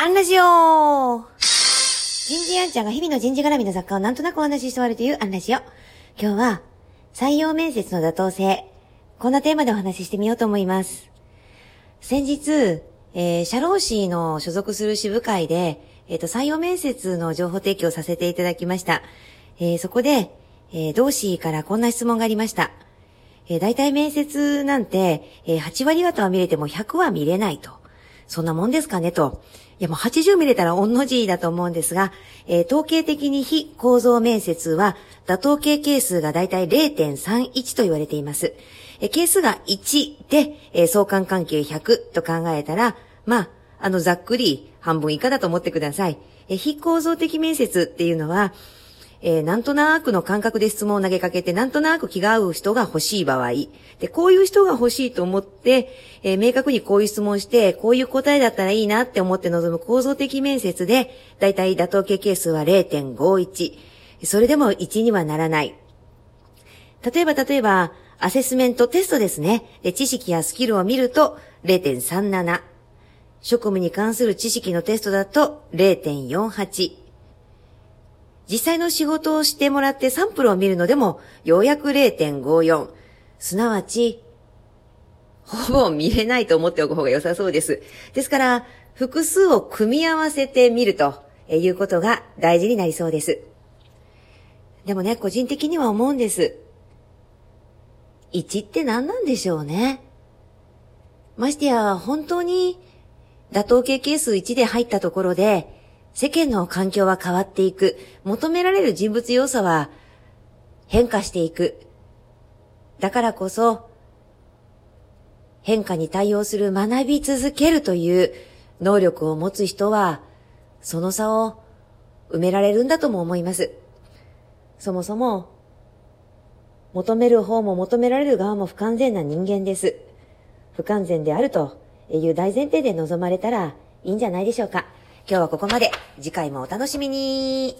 アンラジオ人事アンちゃんが日々の人事絡みの雑貨をなんとなくお話しして終わるというアンラジオ。今日は、採用面接の妥当性。こんなテーマでお話ししてみようと思います。先日、えー、社労士の所属する支部会で、えっ、と、採用面接の情報提供させていただきました。えーそこで、えー同志からこんな質問がありました。えー大体面接なんて、えー8割方は見れても100は見れないと。そんなもんですかねと。いやもう80見れたら御の字だと思うんですが、えー統計的に非構造面接は妥当形係数がだいたい0.31と言われています。えー係数が1で、えー相関関係100と考えたら、まあ、あのざっくり半分以下だと思ってください。えー非構造的面接っていうのは、えーなんとなくの感覚で質問を投げかけて、なんとなく気が合う人が欲しい場合。で、こういう人が欲しいと思って、えー明確にこういう質問して、こういう答えだったらいいなって思って臨む構造的面接で、だいたい妥当形係数は0.51。それでも1にはならない。例えば、例えば、アセスメントテストですね。で知識やスキルを見ると0.37。職務に関する知識のテストだと0.48。実際の仕事をしてもらってサンプルを見るのでも、ようやく0.54。すなわち、ほぼ見れないと思っておく方が良さそうです。ですから、複数を組み合わせてみるということが大事になりそうです。でもね、個人的には思うんです。1って何なんでしょうね。ましてや、本当に妥当形係数1で入ったところで、世間の環境は変わっていく。求められる人物要素は変化していく。だからこそ、変化に対応する学び続けるという能力を持つ人は、その差を埋められるんだとも思います。そもそも、求める方も求められる側も不完全な人間です。不完全であるという大前提で臨まれたらいいんじゃないでしょうか。今日はここまで。次回もお楽しみに。